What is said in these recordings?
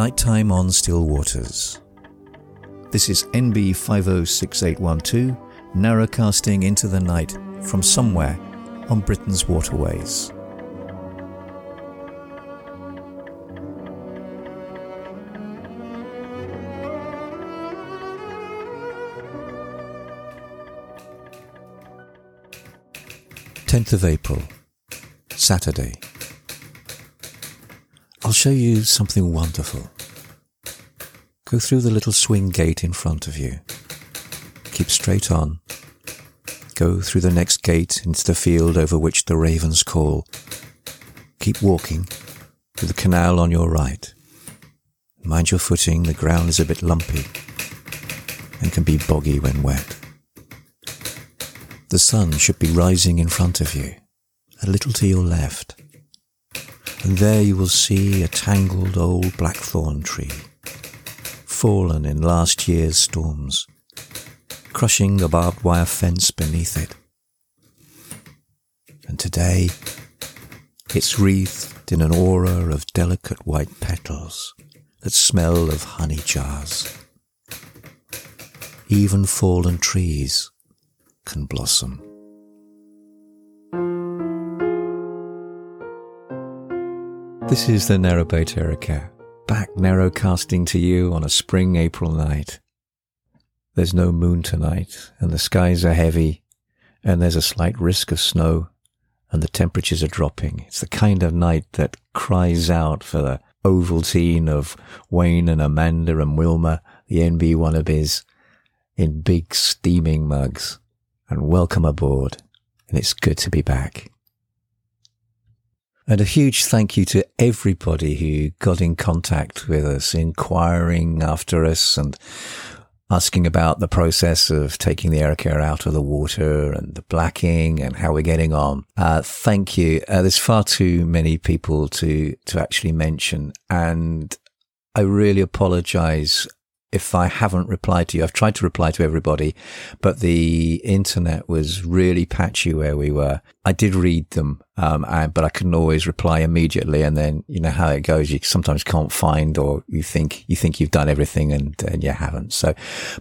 Nighttime on Still Waters. This is NB 506812, narrowcasting into the night from somewhere on Britain's waterways. Tenth of April, Saturday. I'll show you something wonderful. Go through the little swing gate in front of you. Keep straight on. Go through the next gate into the field over which the ravens call. Keep walking to the canal on your right. Mind your footing, the ground is a bit lumpy and can be boggy when wet. The sun should be rising in front of you, a little to your left and there you will see a tangled old blackthorn tree, fallen in last year's storms, crushing the barbed wire fence beneath it. And today, it's wreathed in an aura of delicate white petals that smell of honey jars. Even fallen trees can blossom. This is the Narrowboat Erica, back narrowcasting to you on a spring April night. There's no moon tonight, and the skies are heavy, and there's a slight risk of snow, and the temperatures are dropping. It's the kind of night that cries out for the Ovaltine of Wayne and Amanda and Wilma, the NB wannabes, in big steaming mugs. And welcome aboard, and it's good to be back. And a huge thank you to everybody who got in contact with us, inquiring after us and asking about the process of taking the Erica out of the water and the blacking and how we're getting on. Uh, thank you. Uh, there's far too many people to, to actually mention. And I really apologize if I haven't replied to you. I've tried to reply to everybody, but the internet was really patchy where we were. I did read them, um, and, but I couldn't always reply immediately. And then you know how it goes. You sometimes can't find, or you think you think you've done everything, and, and you haven't. So,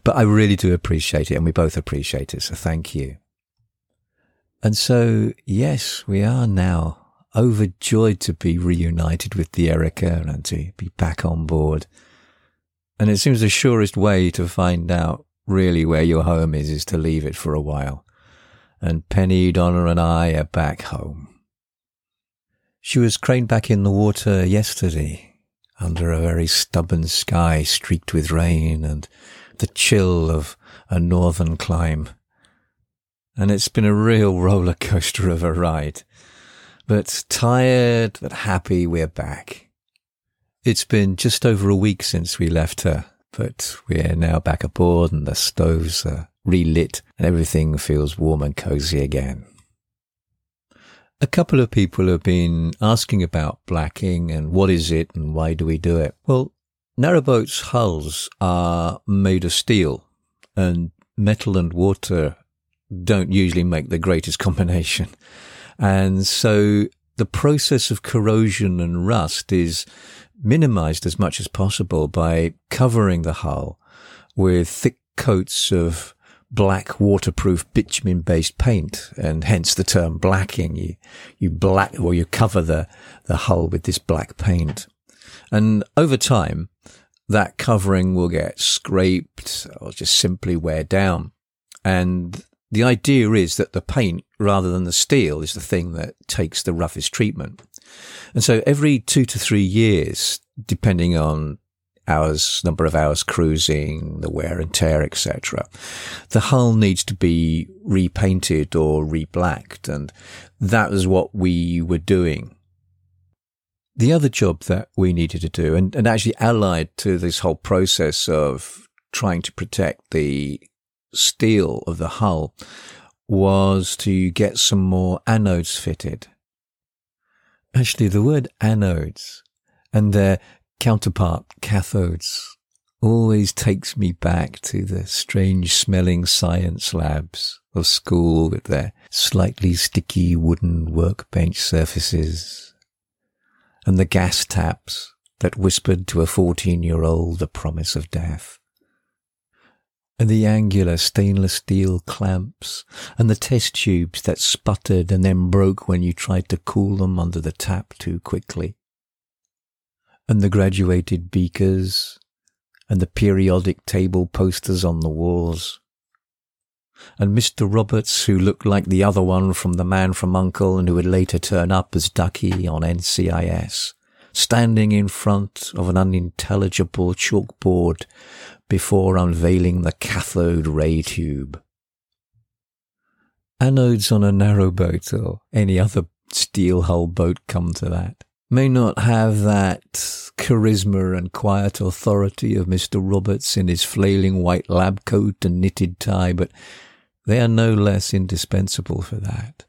but I really do appreciate it, and we both appreciate it. So thank you. And so, yes, we are now overjoyed to be reunited with the Erica and to be back on board. And it seems the surest way to find out really where your home is, is to leave it for a while. And Penny, Donna and I are back home. She was craned back in the water yesterday under a very stubborn sky streaked with rain and the chill of a northern clime. And it's been a real roller coaster of a ride. But tired but happy we're back. It's been just over a week since we left her, but we're now back aboard and the stoves are relit and everything feels warm and cozy again. A couple of people have been asking about blacking and what is it and why do we do it? Well, narrowboats' hulls are made of steel and metal and water don't usually make the greatest combination. And so the process of corrosion and rust is minimized as much as possible by covering the hull with thick coats of black waterproof bitumen based paint and hence the term blacking. You, you black or you cover the, the hull with this black paint. And over time, that covering will get scraped or just simply wear down. And the idea is that the paint rather than the steel is the thing that takes the roughest treatment. And so every two to three years, depending on hours, number of hours cruising, the wear and tear, etc. The hull needs to be repainted or reblacked. And that was what we were doing. The other job that we needed to do, and, and actually allied to this whole process of trying to protect the steel of the hull, was to get some more anodes fitted. Actually, the word anodes and their counterpart cathodes always takes me back to the strange smelling science labs of school with their slightly sticky wooden workbench surfaces and the gas taps that whispered to a 14 year old the promise of death. And the angular stainless steel clamps and the test tubes that sputtered and then broke when you tried to cool them under the tap too quickly. And the graduated beakers and the periodic table posters on the walls. And Mr. Roberts, who looked like the other one from the man from Uncle and who would later turn up as Ducky on NCIS standing in front of an unintelligible chalkboard before unveiling the cathode ray tube. Anodes on a narrowboat or any other steel hull boat come to that may not have that charisma and quiet authority of Mr. Roberts in his flailing white lab coat and knitted tie, but they are no less indispensable for that.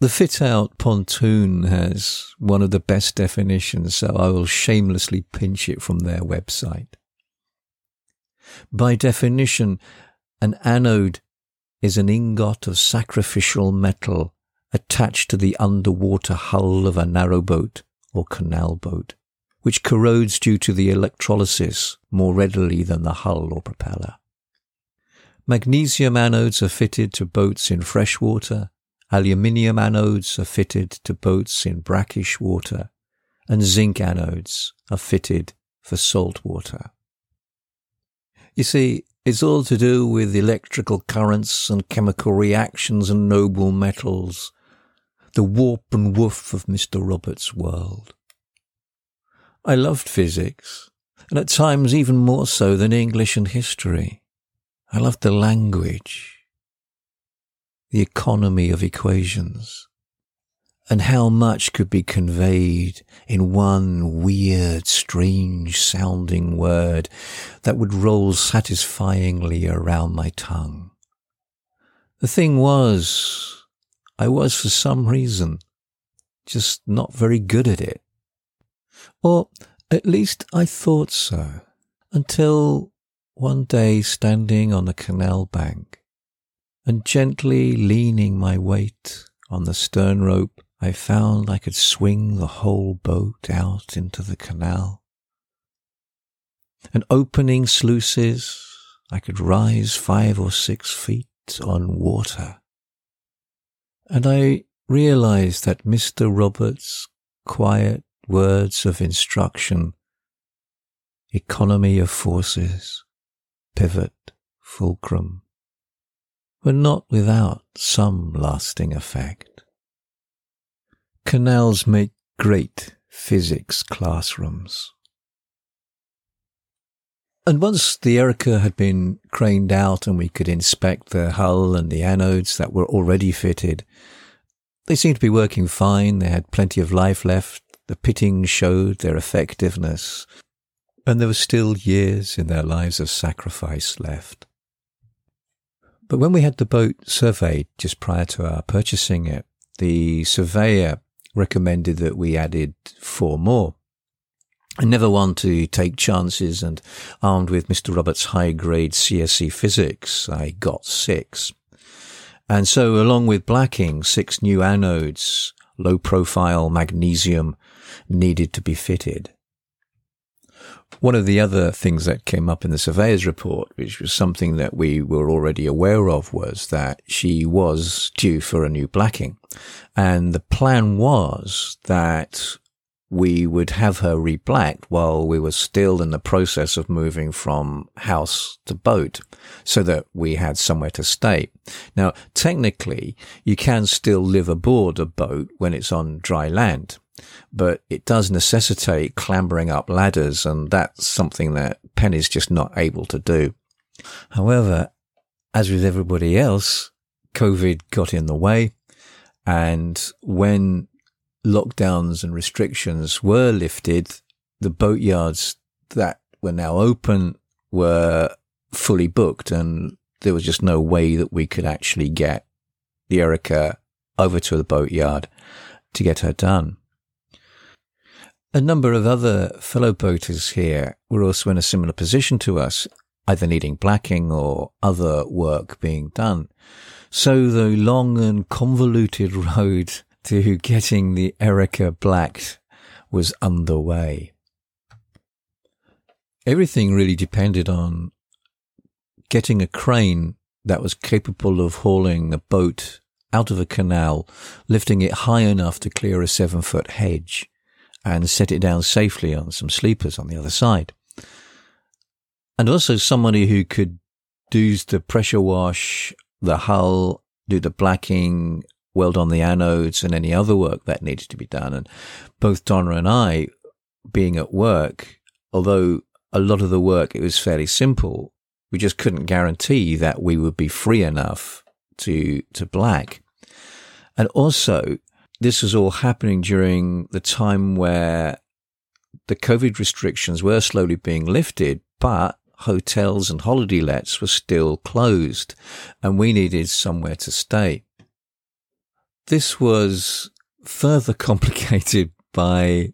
The fit out pontoon has one of the best definitions, so I will shamelessly pinch it from their website. By definition, an anode is an ingot of sacrificial metal attached to the underwater hull of a narrowboat or canal boat, which corrodes due to the electrolysis more readily than the hull or propeller. Magnesium anodes are fitted to boats in freshwater Aluminium anodes are fitted to boats in brackish water, and zinc anodes are fitted for salt water. You see, it's all to do with electrical currents and chemical reactions and noble metals, the warp and woof of Mr. Roberts' world. I loved physics, and at times even more so than English and history. I loved the language the economy of equations, and how much could be conveyed in one weird, strange sounding word that would roll satisfyingly around my tongue. The thing was, I was for some reason just not very good at it. Or at least I thought so, until one day standing on the canal bank, and gently leaning my weight on the stern rope, I found I could swing the whole boat out into the canal. And opening sluices, I could rise five or six feet on water. And I realized that Mr. Roberts' quiet words of instruction, economy of forces, pivot, fulcrum, were not without some lasting effect. Canals make great physics classrooms. And once the Erica had been craned out and we could inspect the hull and the anodes that were already fitted, they seemed to be working fine. They had plenty of life left. The pitting showed their effectiveness. And there were still years in their lives of sacrifice left. But when we had the boat surveyed just prior to our purchasing it, the surveyor recommended that we added four more. I never want to take chances and armed with Mr. Roberts' high grade CSE physics, I got six. And so along with blacking, six new anodes, low profile magnesium needed to be fitted. One of the other things that came up in the surveyor's report, which was something that we were already aware of, was that she was due for a new blacking. And the plan was that we would have her reblacked while we were still in the process of moving from house to boat so that we had somewhere to stay. Now, technically, you can still live aboard a boat when it's on dry land but it does necessitate clambering up ladders, and that's something that Penny's just not able to do. However, as with everybody else, COVID got in the way, and when lockdowns and restrictions were lifted, the boatyards that were now open were fully booked, and there was just no way that we could actually get the Erica over to the boatyard to get her done. A number of other fellow boaters here were also in a similar position to us, either needing blacking or other work being done. So the long and convoluted road to getting the Erica blacked was underway. Everything really depended on getting a crane that was capable of hauling a boat out of a canal, lifting it high enough to clear a seven foot hedge and set it down safely on some sleepers on the other side. And also somebody who could do the pressure wash, the hull, do the blacking, weld on the anodes and any other work that needed to be done. And both Donna and I being at work, although a lot of the work, it was fairly simple. We just couldn't guarantee that we would be free enough to, to black. And also, this was all happening during the time where the COVID restrictions were slowly being lifted, but hotels and holiday lets were still closed and we needed somewhere to stay. This was further complicated by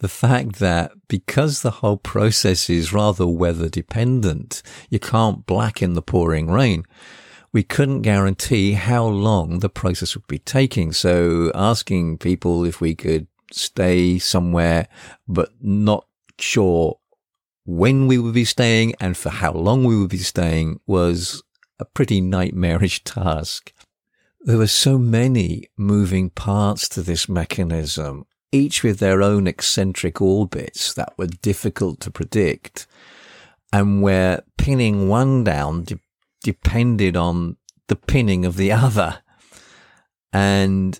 the fact that because the whole process is rather weather dependent, you can't black in the pouring rain. We couldn't guarantee how long the process would be taking. So asking people if we could stay somewhere, but not sure when we would be staying and for how long we would be staying was a pretty nightmarish task. There were so many moving parts to this mechanism each with their own eccentric orbits that were difficult to predict, and where pinning one down depended on the pinning of the other. And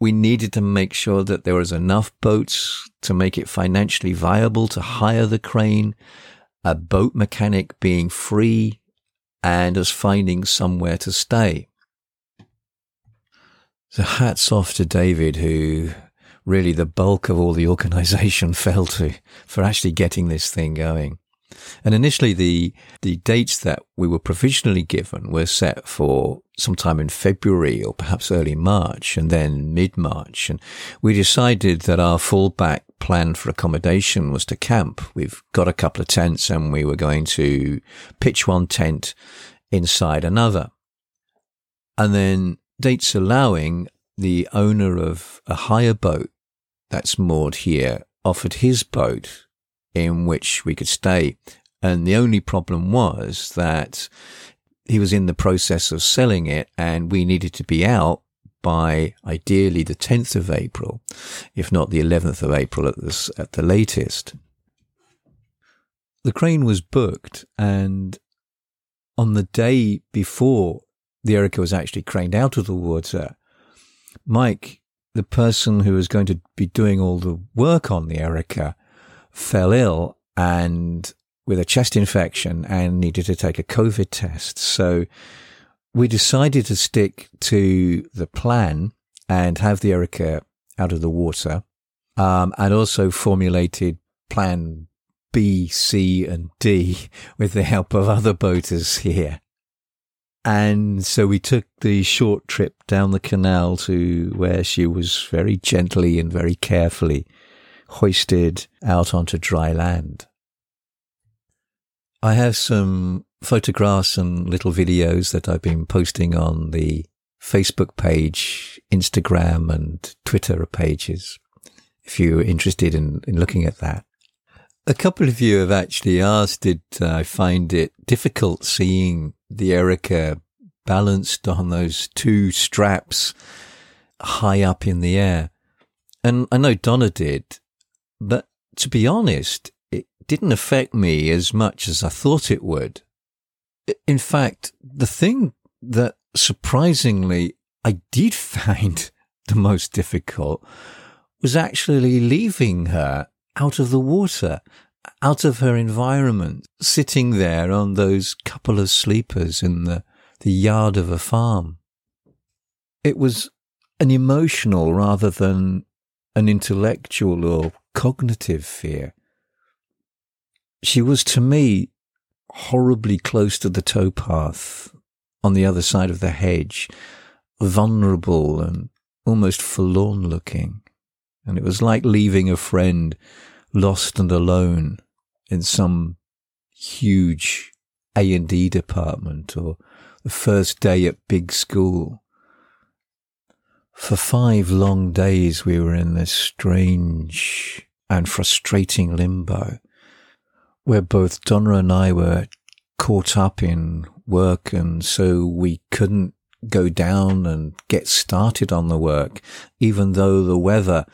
we needed to make sure that there was enough boats to make it financially viable to hire the crane, a boat mechanic being free, and us finding somewhere to stay. So hats off to David, who really the bulk of all the organization fell to for actually getting this thing going. And initially the, the dates that we were provisionally given were set for sometime in February or perhaps early March and then mid March. And we decided that our fallback plan for accommodation was to camp. We've got a couple of tents and we were going to pitch one tent inside another. And then dates allowing, the owner of a hire boat that's moored here offered his boat in which we could stay. And the only problem was that he was in the process of selling it and we needed to be out by ideally the 10th of April, if not the 11th of April at the, at the latest. The crane was booked and on the day before the Erica was actually craned out of the water, Mike, the person who was going to be doing all the work on the Erica, fell ill and with a chest infection and needed to take a COVID test. So we decided to stick to the plan and have the Erica out of the water, um, and also formulated plan B, C, and D with the help of other boaters here. And so we took the short trip down the canal to where she was very gently and very carefully hoisted out onto dry land. I have some photographs and little videos that I've been posting on the Facebook page, Instagram and Twitter pages. If you're interested in, in looking at that. A couple of you have actually asked, did uh, I find it difficult seeing the Erica balanced on those two straps high up in the air. And I know Donna did, but to be honest, it didn't affect me as much as I thought it would. In fact, the thing that surprisingly I did find the most difficult was actually leaving her out of the water, out of her environment, sitting there on those couple of sleepers in the the yard of a farm. It was an emotional rather than an intellectual or cognitive fear. She was to me horribly close to the towpath on the other side of the hedge, vulnerable and almost forlorn looking. And it was like leaving a friend lost and alone in some huge A&E department or the first day at big school. For five long days, we were in this strange and frustrating limbo where both Donna and I were caught up in work. And so we couldn't go down and get started on the work, even though the weather,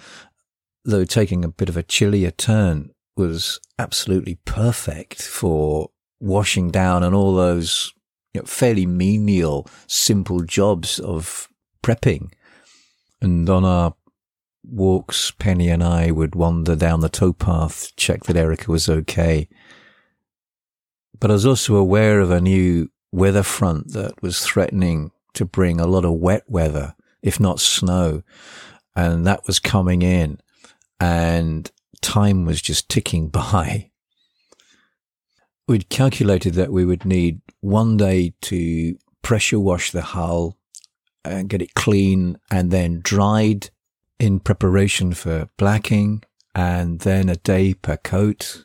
though taking a bit of a chillier turn, was absolutely perfect for washing down and all those you know, fairly menial, simple jobs of prepping. And on our walks, Penny and I would wander down the towpath, check that Erica was okay. But I was also aware of a new weather front that was threatening to bring a lot of wet weather, if not snow. And that was coming in and time was just ticking by. We'd calculated that we would need one day to pressure wash the hull and get it clean and then dried in preparation for blacking and then a day per coat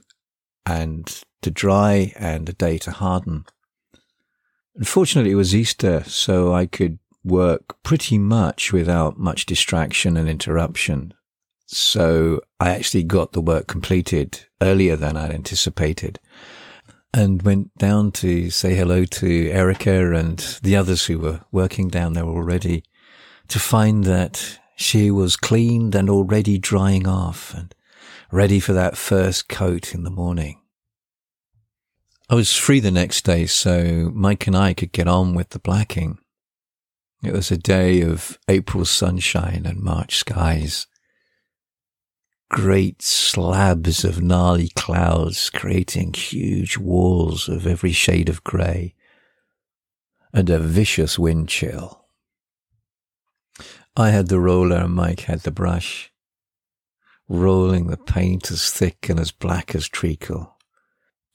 and to dry and a day to harden. Unfortunately, it was Easter, so I could work pretty much without much distraction and interruption. So I actually got the work completed earlier than I'd anticipated and went down to say hello to Erica and the others who were working down there already to find that she was cleaned and already drying off and ready for that first coat in the morning. I was free the next day, so Mike and I could get on with the blacking. It was a day of April sunshine and March skies. Great slabs of gnarly clouds creating huge walls of every shade of grey, and a vicious wind chill. I had the roller and Mike had the brush, rolling the paint as thick and as black as treacle,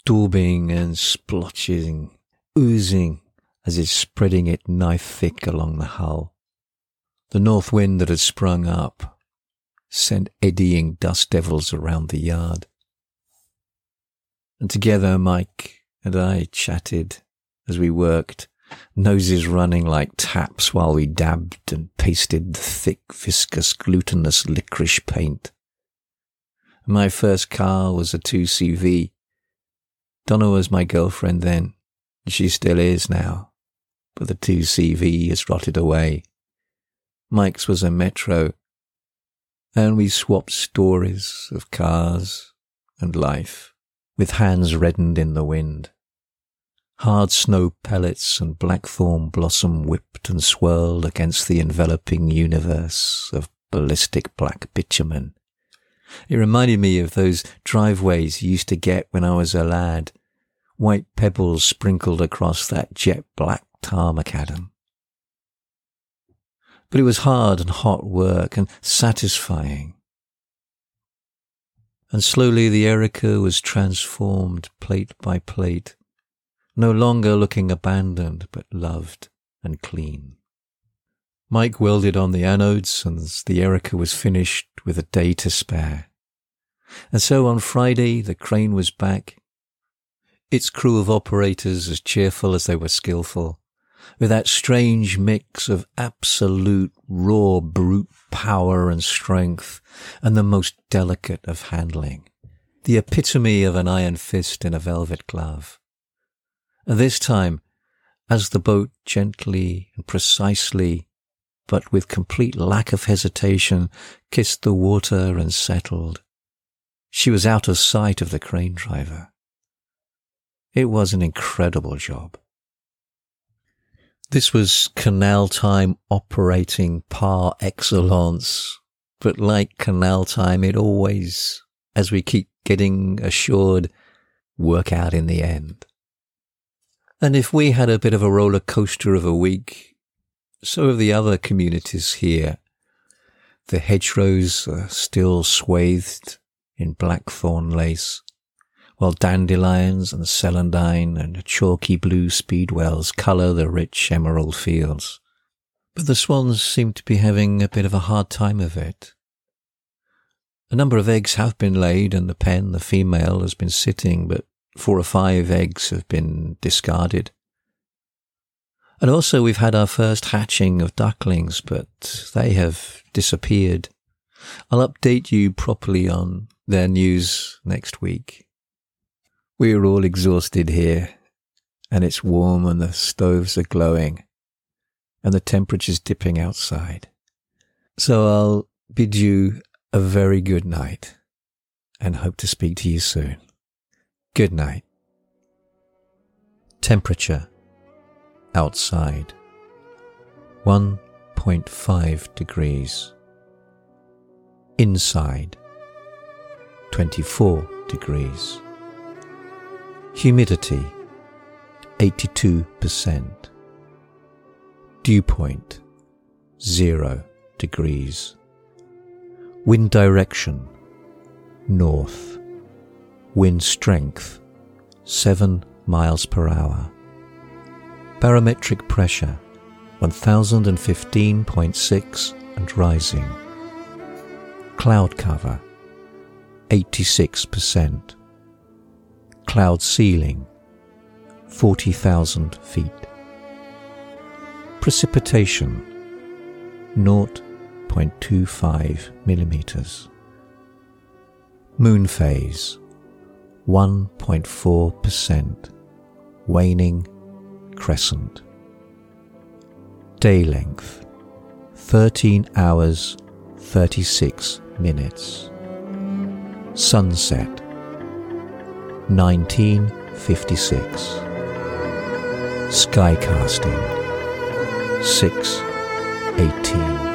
daubing and splotching, oozing as it's spreading it knife thick along the hull. The north wind that had sprung up sent eddying dust devils around the yard. And together Mike and I chatted as we worked, noses running like taps while we dabbed and pasted the thick, viscous, glutinous licorice paint. My first car was a 2CV. Donna was my girlfriend then. And she still is now. But the 2CV has rotted away. Mike's was a Metro. And we swapped stories of cars and life with hands reddened in the wind. Hard snow pellets and blackthorn blossom whipped and swirled against the enveloping universe of ballistic black bitumen. It reminded me of those driveways you used to get when I was a lad, white pebbles sprinkled across that jet black tar macadam. But it was hard and hot work and satisfying. And slowly the Erica was transformed plate by plate no longer looking abandoned, but loved and clean. Mike welded on the anodes and the Erica was finished with a day to spare. And so on Friday, the crane was back, its crew of operators as cheerful as they were skillful, with that strange mix of absolute raw brute power and strength and the most delicate of handling, the epitome of an iron fist in a velvet glove. And This time, as the boat gently and precisely, but with complete lack of hesitation, kissed the water and settled, she was out of sight of the crane driver. It was an incredible job. This was canal time operating par excellence, but like canal time, it always, as we keep getting assured, work out in the end. And if we had a bit of a roller coaster of a week, so have the other communities here. The hedgerows are still swathed in blackthorn lace, while dandelions and celandine and chalky blue speedwells colour the rich emerald fields. But the swans seem to be having a bit of a hard time of it. A number of eggs have been laid and the pen, the female, has been sitting, but four or five eggs have been discarded. And also, we've had our first hatching of ducklings, but they have disappeared. I'll update you properly on their news next week. We're all exhausted here, and it's warm, and the stoves are glowing, and the temperature's dipping outside. So I'll bid you a very good night and hope to speak to you soon. Good night. Temperature outside 1.5 degrees. Inside 24 degrees. Humidity 82%. Dew point 0 degrees. Wind direction north. Wind strength 7 miles per hour. Barometric pressure 1015.6 and rising. Cloud cover 86%. Cloud ceiling 40,000 feet. Precipitation 0.25 millimeters. Moon phase 1.4%. Waning crescent. Day length 13 hours 36 minutes. Sunset 1956. Sky casting 618.